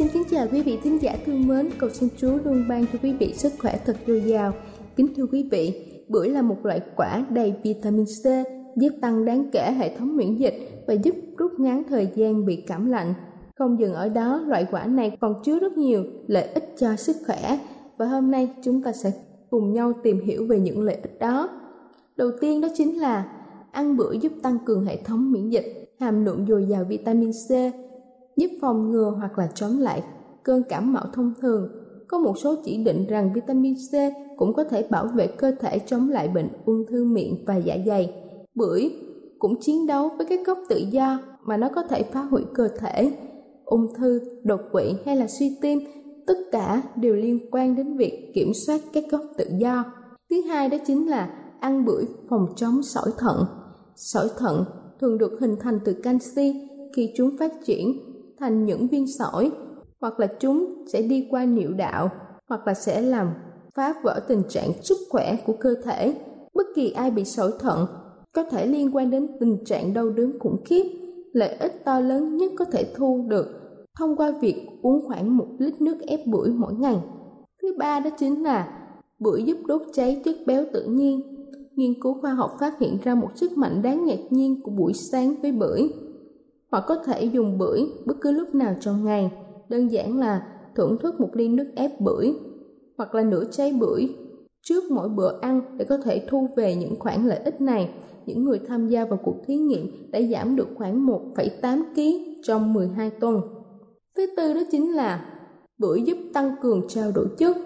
Xin kính chào quý vị thính giả thương mến, cầu xin Chúa luôn ban cho quý vị sức khỏe thật dồi dào. Kính thưa quý vị, bưởi là một loại quả đầy vitamin C, giúp tăng đáng kể hệ thống miễn dịch và giúp rút ngắn thời gian bị cảm lạnh. Không dừng ở đó, loại quả này còn chứa rất nhiều lợi ích cho sức khỏe và hôm nay chúng ta sẽ cùng nhau tìm hiểu về những lợi ích đó. Đầu tiên đó chính là ăn bưởi giúp tăng cường hệ thống miễn dịch, hàm lượng dồi dào vitamin C, giúp phòng ngừa hoặc là chống lại cơn cảm mạo thông thường. Có một số chỉ định rằng vitamin C cũng có thể bảo vệ cơ thể chống lại bệnh ung thư miệng và dạ dày. Bưởi cũng chiến đấu với các gốc tự do mà nó có thể phá hủy cơ thể. Ung thư, đột quỵ hay là suy tim, tất cả đều liên quan đến việc kiểm soát các gốc tự do. Thứ hai đó chính là ăn bưởi phòng chống sỏi thận. Sỏi thận thường được hình thành từ canxi khi chúng phát triển thành những viên sỏi, hoặc là chúng sẽ đi qua niệu đạo, hoặc là sẽ làm phá vỡ tình trạng sức khỏe của cơ thể. Bất kỳ ai bị sỏi thận có thể liên quan đến tình trạng đau đớn khủng khiếp. Lợi ích to lớn nhất có thể thu được thông qua việc uống khoảng một lít nước ép bưởi mỗi ngày. Thứ ba đó chính là bưởi giúp đốt cháy chất béo tự nhiên. Nghiên cứu khoa học phát hiện ra một sức mạnh đáng ngạc nhiên của buổi sáng với bưởi. Hoặc có thể dùng bưởi bất cứ lúc nào trong ngày đơn giản là thưởng thức một ly nước ép bưởi hoặc là nửa trái bưởi trước mỗi bữa ăn để có thể thu về những khoản lợi ích này. Những người tham gia vào cuộc thí nghiệm đã giảm được khoảng 1,8 kg trong 12 tuần. Thứ tư đó chính là bưởi giúp tăng cường trao đổi chất.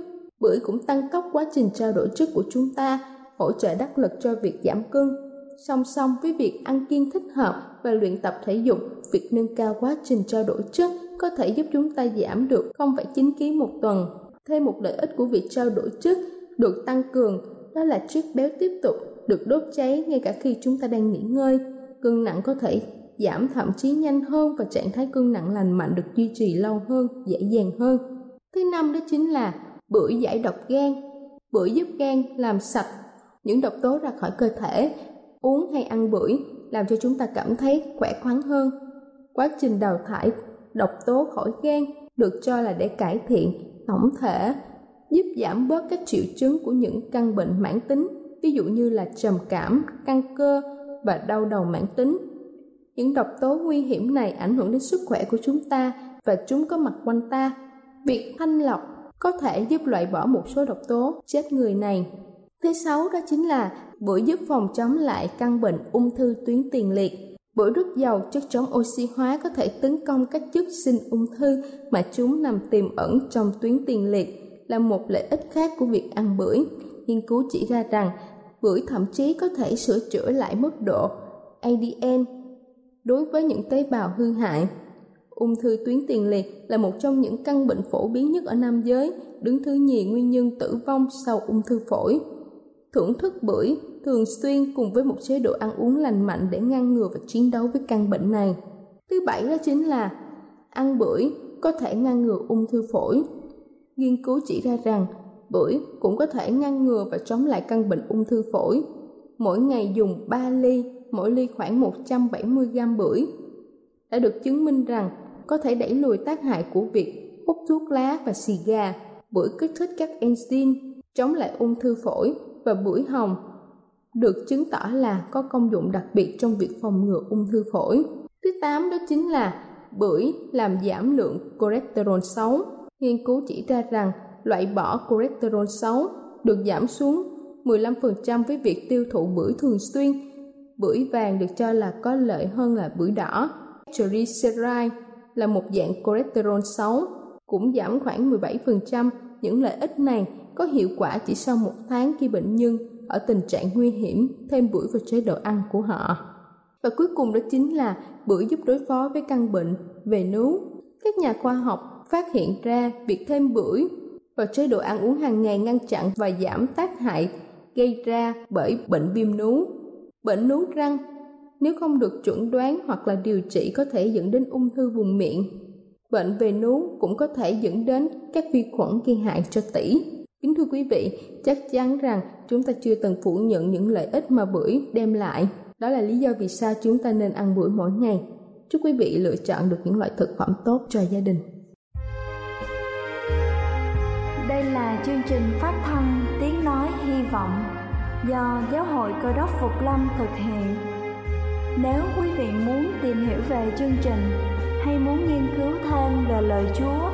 Bưởi cũng tăng tốc quá trình trao đổi chất của chúng ta, hỗ trợ đắc lực cho việc giảm cân. Song song với việc ăn kiêng thích hợp và luyện tập thể dục, việc nâng cao quá trình trao đổi chất có thể giúp chúng ta giảm được 0,9 kg một tuần. Thêm một lợi ích của việc trao đổi chất được tăng cường đó là chất béo tiếp tục được đốt cháy ngay cả khi chúng ta đang nghỉ ngơi. Cân nặng có thể giảm thậm chí nhanh hơn và trạng thái cân nặng lành mạnh được duy trì lâu hơn, dễ dàng hơn. Thứ năm đó chính là bưởi giải độc gan. Bưởi giúp gan làm sạch những độc tố ra khỏi cơ thể. Uống hay ăn bưởi làm cho chúng ta cảm thấy khỏe khoắn hơn. Quá trình đào thải độc tố khỏi gan được cho là để cải thiện tổng thể, giúp giảm bớt các triệu chứng của những căn bệnh mãn tính, ví dụ như là trầm cảm, căng cơ và đau đầu mãn tính. Những độc tố nguy hiểm này ảnh hưởng đến sức khỏe của chúng ta và chúng có mặt quanh ta. Việc thanh lọc có thể giúp loại bỏ một số độc tố chết người này. Thứ sáu đó chính là bưởi giúp phòng chống lại căn bệnh ung thư tuyến tiền liệt. Bưởi rất giàu chất chống oxy hóa có thể tấn công các chất sinh ung thư mà chúng nằm tiềm ẩn trong tuyến tiền liệt là một lợi ích khác của việc ăn bưởi. Nghiên cứu chỉ ra rằng bưởi thậm chí có thể sửa chữa lại mức độ ADN đối với những tế bào hư hại. Ung thư tuyến tiền liệt là một trong những căn bệnh phổ biến nhất ở nam giới, đứng thứ nhì nguyên nhân tử vong sau ung thư phổi. Thưởng thức bưởi thường xuyên cùng với một chế độ ăn uống lành mạnh để ngăn ngừa và chiến đấu với căn bệnh này. Thứ bảy đó chính là ăn bưởi có thể ngăn ngừa ung thư phổi. Nghiên cứu chỉ ra rằng bưởi cũng có thể ngăn ngừa và chống lại căn bệnh ung thư phổi. Mỗi ngày dùng 3 ly, mỗi ly khoảng 170 gram bưởi. Đã được chứng minh rằng có thể đẩy lùi tác hại của việc hút thuốc lá và xì gà. Bưởi kích thích các enzyme chống lại ung thư phổi và bưởi hồng được chứng tỏ là có công dụng đặc biệt trong việc phòng ngừa ung thư phổi. Thứ 8 đó chính là bưởi làm giảm lượng cholesterol xấu. Nghiên cứu chỉ ra rằng loại bỏ cholesterol xấu được giảm xuống 15% với việc tiêu thụ bưởi thường xuyên. Bưởi vàng được cho là có lợi hơn là bưởi đỏ. Triglyceride là một dạng cholesterol xấu, cũng giảm khoảng 17%. Những lợi ích này có hiệu quả chỉ sau một tháng khi bệnh nhân ở tình trạng nguy hiểm thêm bưởi vào chế độ ăn của họ. Và cuối cùng đó chính là bưởi giúp đối phó với căn bệnh về nướu. Các nhà khoa học phát hiện ra việc thêm bưởi vào chế độ ăn uống hàng ngày ngăn chặn và giảm tác hại gây ra bởi bệnh viêm nướu. Bệnh nướu răng, nếu không được chuẩn đoán hoặc là điều trị có thể dẫn đến ung thư vùng miệng. Bệnh về nướu cũng có thể dẫn đến các vi khuẩn gây hại cho tủy. Kính thưa quý vị, chắc chắn rằng chúng ta chưa từng phủ nhận những lợi ích mà bưởi đem lại. Đó là lý do vì sao chúng ta nên ăn bưởi mỗi ngày. Chúc quý vị lựa chọn được những loại thực phẩm tốt cho gia đình. Đây là chương trình phát thanh Tiếng Nói Hy Vọng do Giáo hội Cơ đốc Phục Lâm thực hiện. Nếu quý vị muốn tìm hiểu về chương trình hay muốn nghiên cứu thêm về lời Chúa,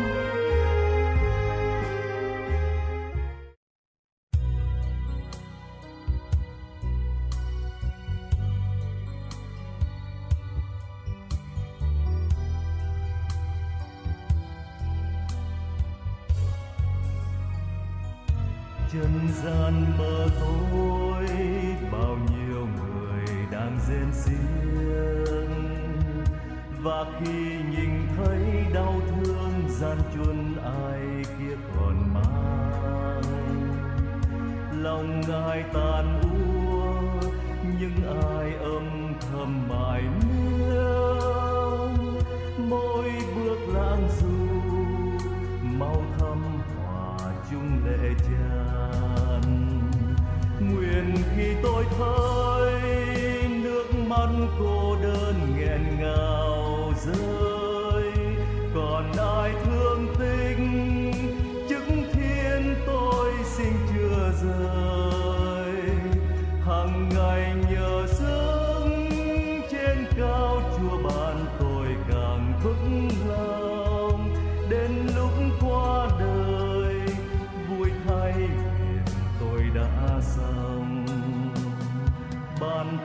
Thấy đau thương gian truân ai kia còn mang lòng ngài tàn úa, nhưng ai âm thầm mãi miêu mỗi bước lãng du, mau thăm hòa chung lệ tràn nguyện khi tôi thấy nước mắt cô đơn nghẹn ngào rơi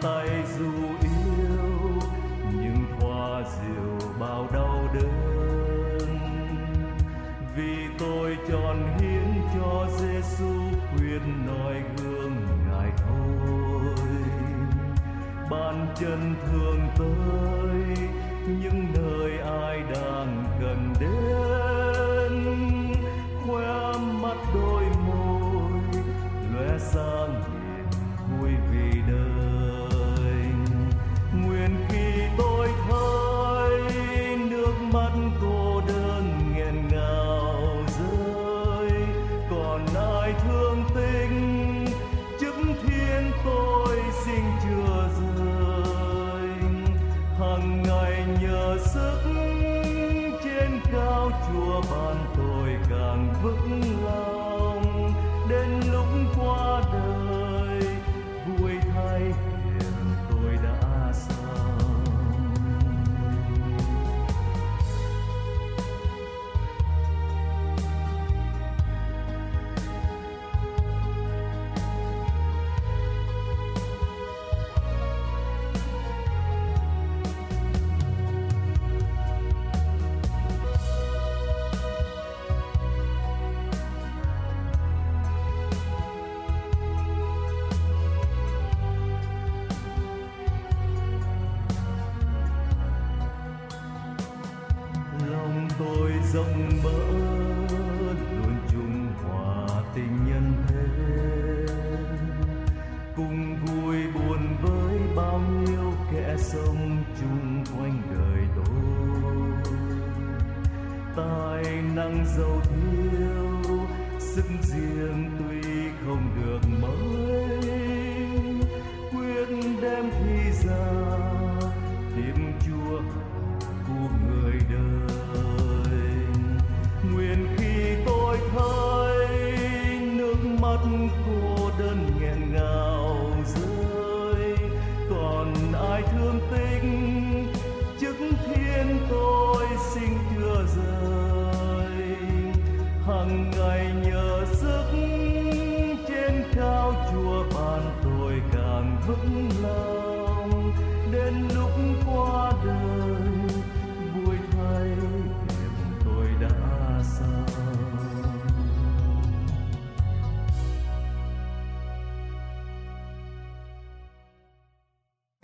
tay dù yêu, nhưng thoa dịu bao đau đớn. Vì tôi chọn hiến cho Giêsu khuyên nói gương ngài thôi. Bàn chân thương tới chung quanh đời tôi. Tài năng giàu thiếu sức riêng tuy không được mới, quyết đem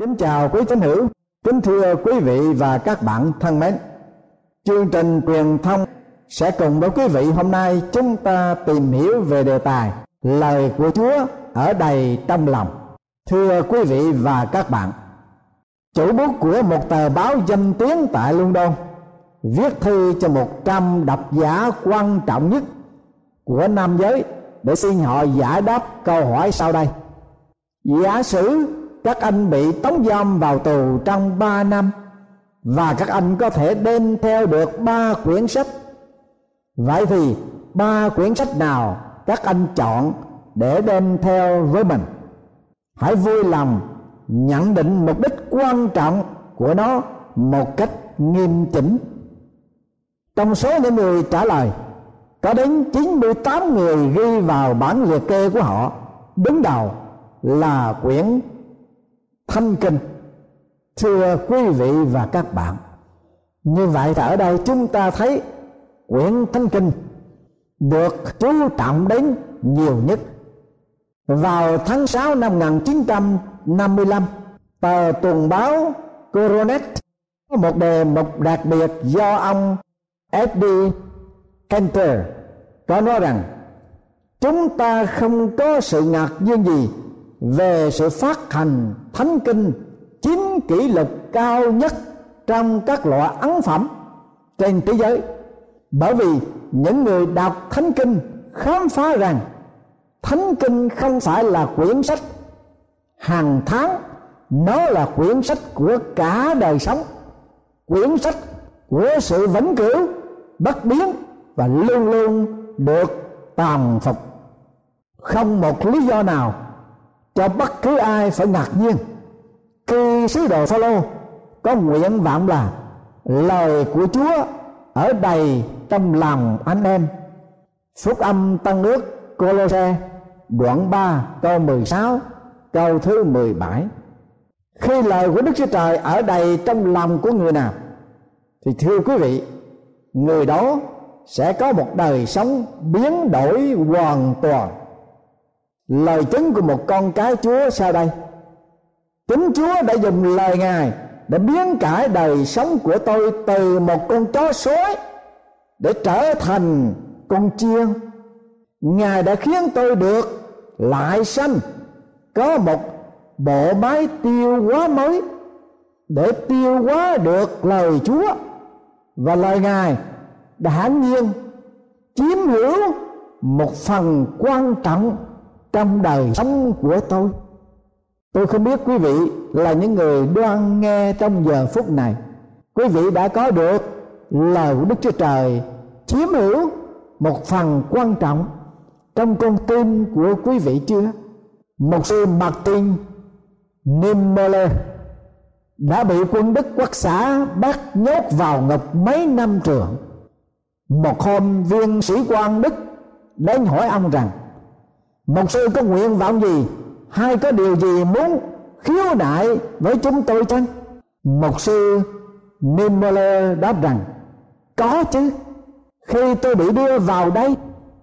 Kính chào quý tín hữu, kính thưa quý vị và các bạn thân mến. Chương trình truyền thông sẽ cùng với quý vị hôm nay chúng ta tìm hiểu về đề tài lời của Chúa ở đầy trong lòng. Thưa quý vị và các bạn, chủ bút của một tờ báo danh tiếng tại London viết thư cho một trăm độc giả quan trọng nhất của nam giới để xin họ giải đáp câu hỏi sau đây. Giả sử các anh bị tống giam vào tù trong ba năm. Và các anh có thể đem theo được ba quyển sách. Vậy thì, ba quyển sách nào các anh chọn để đem theo với mình? Hãy vui lòng nhận định mục đích quan trọng của nó một cách nghiêm chỉnh. Trong số những người trả lời, có đến 98 người ghi vào bản liệt kê của họ. Đứng đầu là quyển Thánh kinh thưa quý vị và các bạn, như vậy thì ở đây chúng ta thấy quyển Thánh kinh được chú trọng đến nhiều nhất vào tháng 6 năm 1955 tờ tuần báo Coronet có một đề mục đặc biệt do ông S.D. Kenter có nói rằng, chúng ta không có sự ngạc nhiên gì về sự phát hành thánh kinh chiếm kỷ lục cao nhất trong các loại ấn phẩm trên thế giới. Bởi vì những người đọc thánh kinh khám phá rằng thánh kinh không phải là quyển sách hàng tháng, nó là quyển sách của cả đời sống, quyển sách của sự vĩnh cửu, bất biến và luôn luôn được tàn phục. Không một lý do nào cho bất cứ ai phải ngạc nhiên. Khi sứ đồ Phaolô có nguyện vọng là lời của Chúa ở đầy trong lòng anh em. Phúc âm tăng nước Colosse đoạn 3 câu 16 câu thứ 17 khi lời của Đức Chúa Trời ở đầy trong lòng của người nào, thì thưa quý vị, người đó sẽ có một đời sống biến đổi hoàn toàn lời chứng của một con cái chúa sau đây. Chính chúa đã dùng lời ngài để biến cải đời sống của tôi từ một con chó sói để trở thành con chiên. Ngài đã khiến tôi được lại sanh, có một bộ máy tiêu hóa mới để tiêu hóa được lời chúa. Và lời ngài đã nhiên chiếm hữu một phần quan trọng trong đời sống của tôi. Tôi không biết quý vị là những người đoan nghe trong giờ phút này. Quý vị đã có được lời của đức chúa trời chiếm hữu một phần quan trọng trong con tim của quý vị chưa? Một sư Martin Niemöller đã bị quân Đức quốc xã bắt nhốt vào ngục mấy năm trường. Một hôm, viên sĩ quan Đức đến hỏi ông rằng một sư có nguyện vọng gì? Hay có điều gì muốn khiếu nại với chúng tôi chăng? Một sư Niemöller đáp rằng, có chứ. Khi tôi bị đưa vào đây,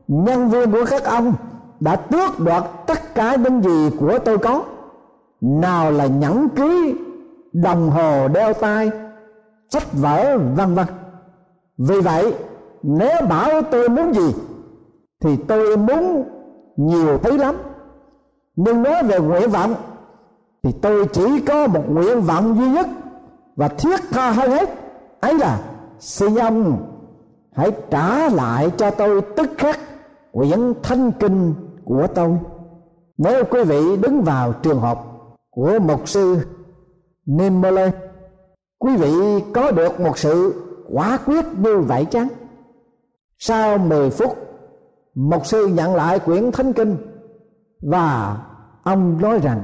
nhân viên của các ông đã tước đoạt tất cả những gì của tôi có. Nào là nhẫn ký, đồng hồ đeo tay, sách vở, vân vân. Vì vậy, nếu bảo tôi muốn gì, thì tôi muốn nhiều thứ lắm. Nhưng nói về nguyện vọng, thì tôi chỉ có một nguyện vọng duy nhất và thiết tha hơn hết, ấy là xin ông hãy trả lại cho tôi tức khắc quyển thanh kinh của tôi. Nếu quý vị đứng vào trường học của mục sư Nimbole quý vị có được một sự quả quyết như vậy chăng? Sau 10 phút mục sư nhận lại quyển thánh kinh và ông nói rằng,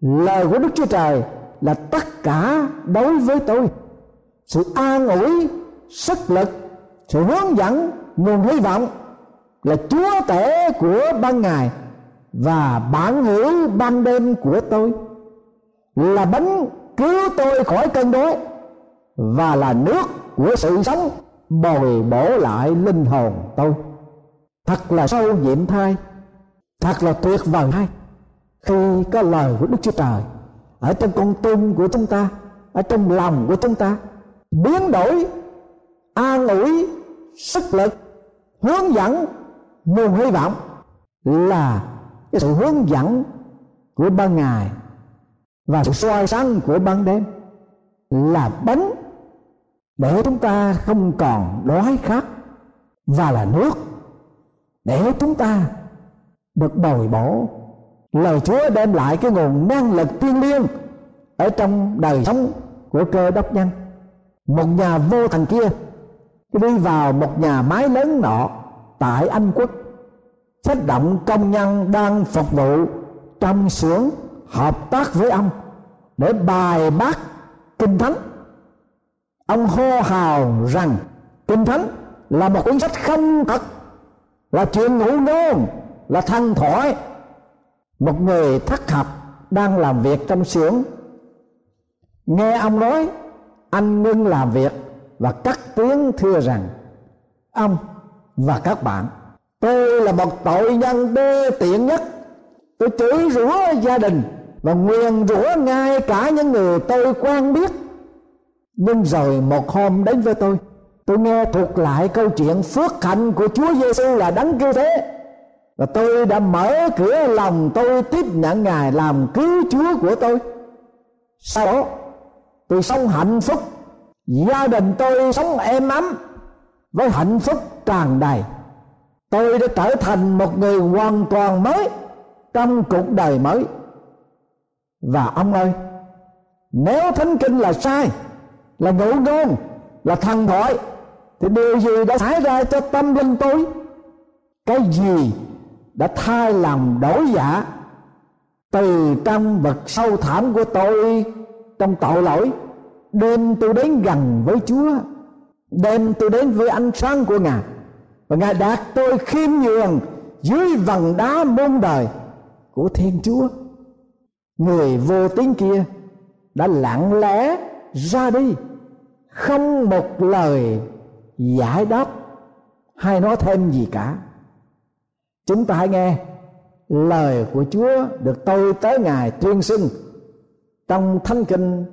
lời của đức chúa trời là tất cả đối với tôi. Sự an ủi, sức lực, sự hướng dẫn, nguồn hy vọng là chúa tể của ban ngày và bản hữu ban đêm của tôi. Là bánh cứu tôi khỏi cơn đói và là nước của sự sống bồi bổ lại linh hồn tôi thật là sâu nhiệm thai. Thật là tuyệt vời hay khi có lời của đức chúa trời ở trong con tim của chúng ta, ở trong lòng của chúng ta, biến đổi, an ủi, sức lực, hướng dẫn nguồn hy vọng là cái sự hướng dẫn của ban ngày và sự soi sáng của ban đêm là bánh để chúng ta không còn đói khát và là nước để chúng ta được bồi bổ, lời chúa đem lại cái nguồn năng lực thiên liêng ở trong đời sống của cơ đốc nhân, một nhà vô thần kia đi vào một nhà máy lớn nọ tại anh quốc phát động công nhân đang phục vụ trong xưởng hợp tác với ông để bài bác kinh thánh. Ông hô hào rằng kinh thánh là một cuốn sách không thật là chuyện ngủ nôn là thanh thỏi. một người thất học đang làm việc trong xưởng. Nghe ông nói, anh ngưng làm việc và cắt tiếng thưa rằng, ông và các bạn, tôi là một tội nhân đê tiện nhất. Tôi chửi rủa gia đình và nguyền rủa ngay cả những người tôi quen biết. Nhưng rồi một hôm đến với tôi tôi nghe thuộc lại câu chuyện phước hạnh của Chúa Giêsu là đấng cứu thế. Và tôi đã mở cửa lòng tôi tiếp nhận ngài làm cứu chúa của tôi. Sau đó, tôi sống hạnh phúc. Gia đình tôi sống êm ấm với hạnh phúc tràn đầy. Tôi đã trở thành một người hoàn toàn mới trong cuộc đời mới. Và ông ơi, nếu thánh kinh là sai, là ngụ ngôn, là thần thoại thì điều gì đã xảy ra cho tâm linh tôi? Cái gì đã thay lòng đổi dạ từ trong vật sâu thẳm của tôi trong tội lỗi? Đem tôi đến gần với Chúa đem tôi đến với ánh sáng của Ngài, và Ngài đạt tôi khiêm nhường dưới vầng đá môn đời của Thiên Chúa. Người vô tiếng kia đã lặng lẽ ra đi, không một lời giải đáp hay nói thêm gì cả. Chúng ta hãy nghe lời của Chúa được tôi tới ngài tuyên xưng trong thánh kinh,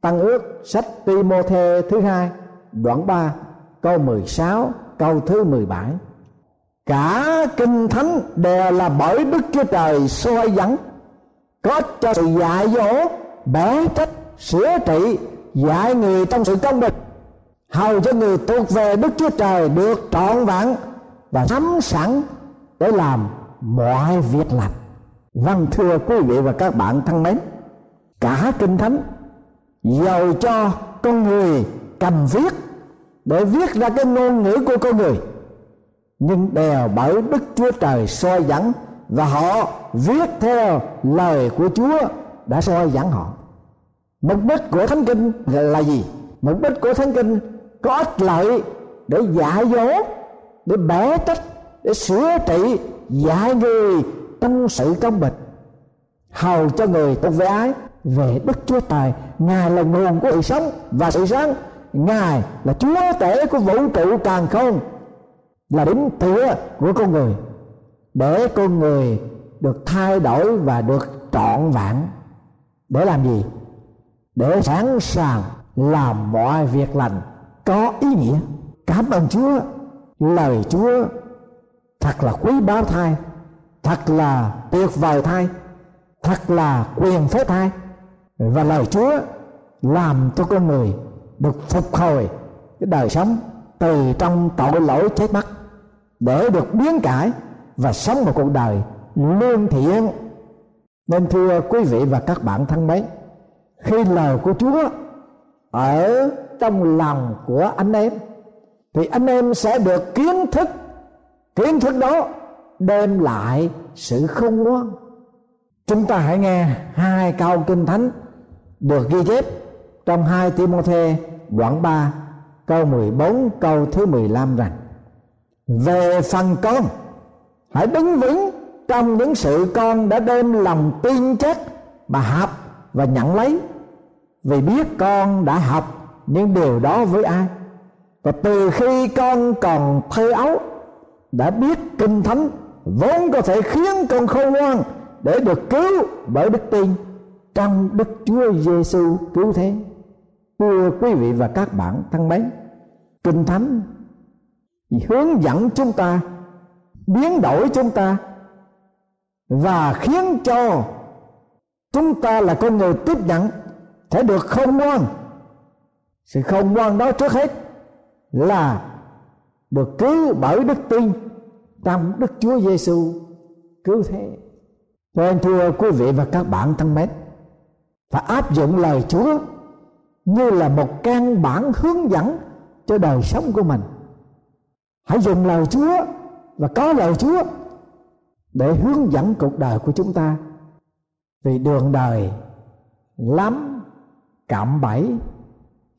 tăng ước, sách Timothée thứ hai, đoạn 3 câu 16 câu thứ 17 cả kinh thánh đều là bởi Đức Chúa Trời soi dẫn có cho sự dạy dỗ, bẻ trách, sửa trị, dạy người trong sự công bình hầu cho người thuộc về Đức Chúa Trời được trọn vẹn và sắm sẵn để làm mọi việc lành. Vâng thưa quý vị và các bạn thân mến, cả kinh thánh giàu cho con người cầm viết để viết ra cái ngôn ngữ của con người. Nhưng đều bởi đức chúa trời soi dẫn và họ viết theo lời của chúa đã soi dẫn họ. Mục đích của thánh kinh là gì? Mục đích của thánh kinh có ích lợi để dạy dỗ để bẻ trách để sửa trị dạy người trong sự công bình. Hầu cho người tôn về ái về đức chúa trời, ngài là nguồn của sự sống và sự sáng ngài là chúa tể của vũ trụ càng không, là điểm tựa của con người, để con người được thay đổi và được trọn vẹn. Để làm gì? Để sẵn sàng làm mọi việc lành có ý nghĩa. Cảm ơn chúa. Lời chúa thật là quý báu thai, thật là tuyệt vời thai, thật là quyền phép thai. Và lời chúa làm cho con người được phục hồi cái đời sống từ trong tội lỗi chết mất, để được biến cải và sống một cuộc đời lương thiện. Nên thưa quý vị và các bạn thân mến, khi lời của chúa ở trong lòng của anh em, thì anh em sẽ được kiến thức. Kiến thức đó đem lại sự khôn ngoan. Chúng ta hãy nghe hai câu kinh thánh được ghi chép trong hai Timôthê đoạn 3 câu 14 câu thứ 15 rằng, về phần con, hãy đứng vững trong những sự con đã đem lòng tin chắc mà học và nhận lấy. Vì biết con đã học những điều đó với ai? Và từ khi con còn thơ ấu, đã biết kinh thánh vốn có thể khiến con khôn ngoan để được cứu bởi đức tin trong đức chúa giêsu cứu thế. Thưa quý vị và các bạn thân mến, kinh thánh hướng dẫn chúng ta, biến đổi chúng ta và khiến cho chúng ta là con người tiếp nhận sẽ được khôn ngoan sự khôn ngoan đó trước hết là được cứu bởi đức tin trong đức chúa giêsu cứu thế. Cho nên, thưa quý vị và các bạn thân mến, phải áp dụng lời chúa như là một căn bản hướng dẫn cho đời sống của mình. Hãy dùng lời chúa và có lời chúa để hướng dẫn cuộc đời của chúng ta. Vì đường đời lắm, cạm bẫy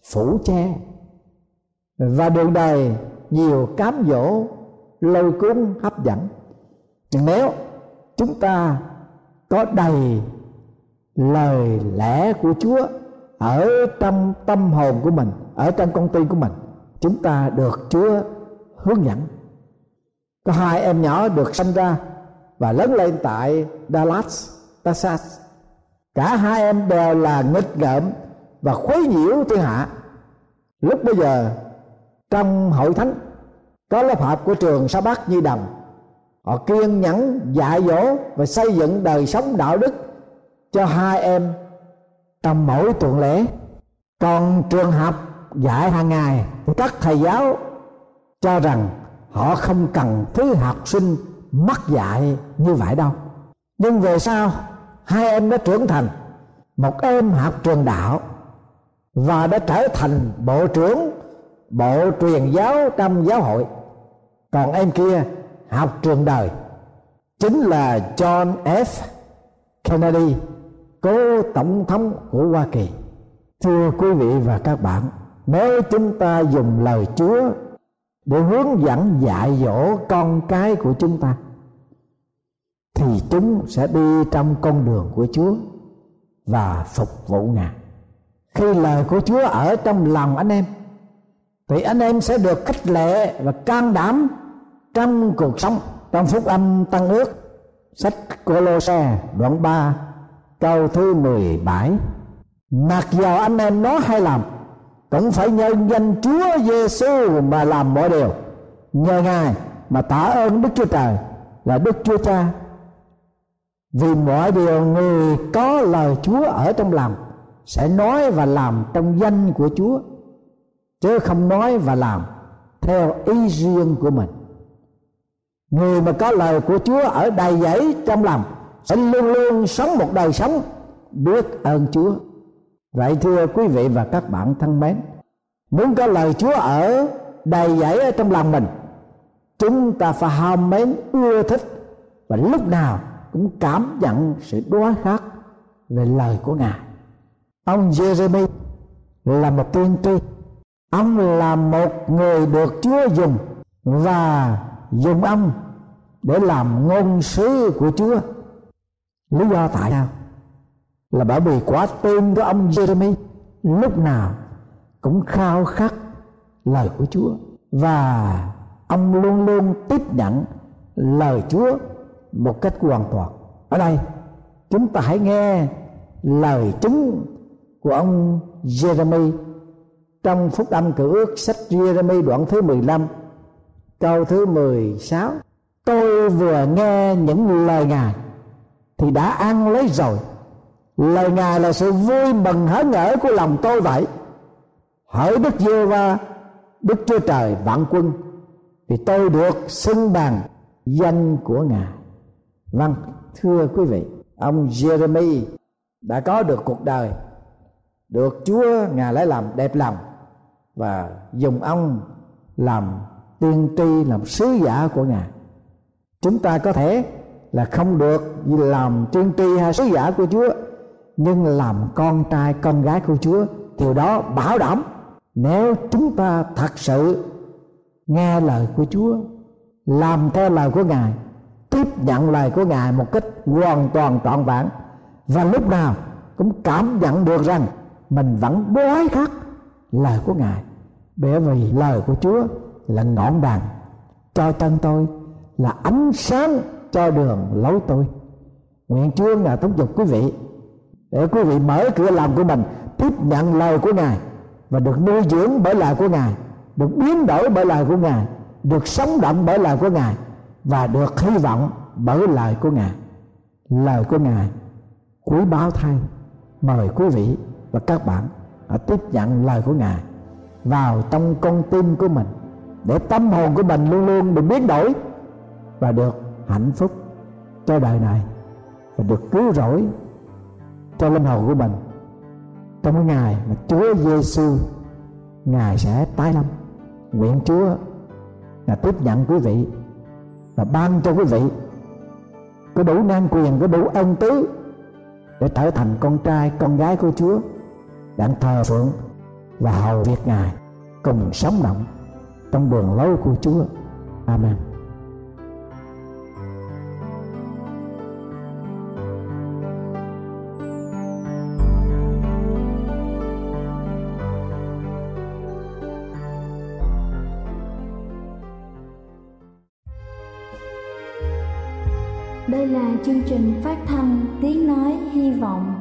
phủ che. Và đường đời nhiều cám dỗ lôi cuốn hấp dẫn. Nhưng nếu chúng ta có đầy lời lẽ của Chúa ở trong tâm hồn của mình ở trong con tim của mình chúng ta được Chúa hướng dẫn. Có hai em nhỏ được sinh ra và lớn lên tại Dallas, Texas. Cả hai em đều là nghịch ngợm và khuấy nhiễu thiên hạ. Lúc bây giờ, trong hội thánh, có lớp học của trường Sa Bát Nhi Đồng họ kiên nhẫn dạy dỗ và xây dựng đời sống đạo đức cho hai em trong mỗi tuần lễ. Còn trường học dạy hàng ngày, thì các thầy giáo cho rằng họ không cần thứ học sinh mắc dạy như vậy đâu. Nhưng về sau, hai em đã trưởng thành. Một em học trường đạo và đã trở thành bộ trưởng, bộ truyền giáo trong giáo hội còn em kia, học trường đời, chính là John F. Kennedy, cố tổng thống của Hoa Kỳ thưa quý vị và các bạn, nếu chúng ta dùng lời Chúa để hướng dẫn dạy dỗ con cái của chúng ta, thì chúng sẽ đi trong con đường của Chúa và phục vụ Ngài. Khi lời của Chúa ở trong lòng anh em, thì anh em sẽ được khích lệ và can đảm trong cuộc sống. Trong phúc âm tăng ước, sách cô lô xe đoạn 3 câu thứ 17 mặc dầu anh em nói hay làm, cũng phải nhân danh Chúa Giêsu mà làm mọi điều. Nhờ Ngài mà tạ ơn Đức Chúa Trời là Đức Chúa Cha. Vì mọi điều người có lời Chúa ở trong lòng sẽ nói và làm trong danh của Chúa, chứ không nói và làm theo ý riêng của mình. Người mà có lời của Chúa ở đầy dẫy trong lòng sẽ luôn luôn sống một đời sống biết ơn Chúa. Vậy thưa quý vị và các bạn thân mến, muốn có lời Chúa ở đầy dẫy ở trong lòng mình, chúng ta phải ham mến, ưa thích và lúc nào cũng cảm nhận sự đói khát về lời của ngài ông Jeremy là một tiên tri. Ông là một người được Chúa dùng và dùng ông để làm ngôn sứ của Chúa. Lý do tại sao? Là bởi vì quả tim của ông Jeremy lúc nào cũng khao khát lời của Chúa và ông luôn luôn tiếp nhận lời Chúa một cách hoàn toàn. Ở đây, chúng ta hãy nghe lời chứng của ông Jeremy. Trong phúc âm cử ước sách Jeremy đoạn thứ 15 câu thứ 16 tôi vừa nghe những lời ngài thì đã ăn lấy rồi. Lời ngài là sự vui mừng hớn hở của lòng tôi vậy. Hỡi đức giê va đức chúa trời vạn quân, thì tôi được xưng bằng danh của ngài. Vâng thưa quý vị, ông jeremy đã có được cuộc đời được chúa, ngài lấy làm đẹp lòng và dùng ông làm tiên tri, làm sứ giả của ngài. Chúng ta có thể là không được làm tiên tri hay sứ giả của chúa, nhưng làm con trai, con gái của chúa điều đó bảo đảm nếu chúng ta thật sự nghe lời của chúa, làm theo lời của ngài, tiếp nhận lời của ngài một cách hoàn toàn trọn vẹn, và lúc nào cũng cảm nhận được rằng mình vẫn đói khát lời của ngài, bởi vì lời của chúa là ngọn đàn cho chân tôi, là ánh sáng cho đường lối tôi. Nguyện chúa ngài thúc giục quý vị, để quý vị mở cửa lòng của mình, tiếp nhận lời của ngài và được nuôi dưỡng bởi lời của ngài, được biến đổi bởi lời của ngài, được sống động bởi lời của ngài và được hy vọng bởi lời của ngài. Lời của ngài, quý báo thay. Mời quý vị và các bạn hãy tiếp nhận lời của ngài vào trong con tim của mình, để tâm hồn của mình luôn luôn được biến đổi và được hạnh phúc cho đời này và được cứu rỗi cho linh hồn của mình. Trong cái ngày mà Chúa Giêsu ngài sẽ tái lâm. Nguyện Chúa là tiếp nhận quý vị và ban cho quý vị có đủ năng quyền, có đủ ân tứ để trở thành con trai, con gái của Chúa đang thờ phượng và hầu việc ngài cùng sống động trong đường lối của Chúa. Amen. Đây là chương trình phát thanh Tiếng Nói Hy Vọng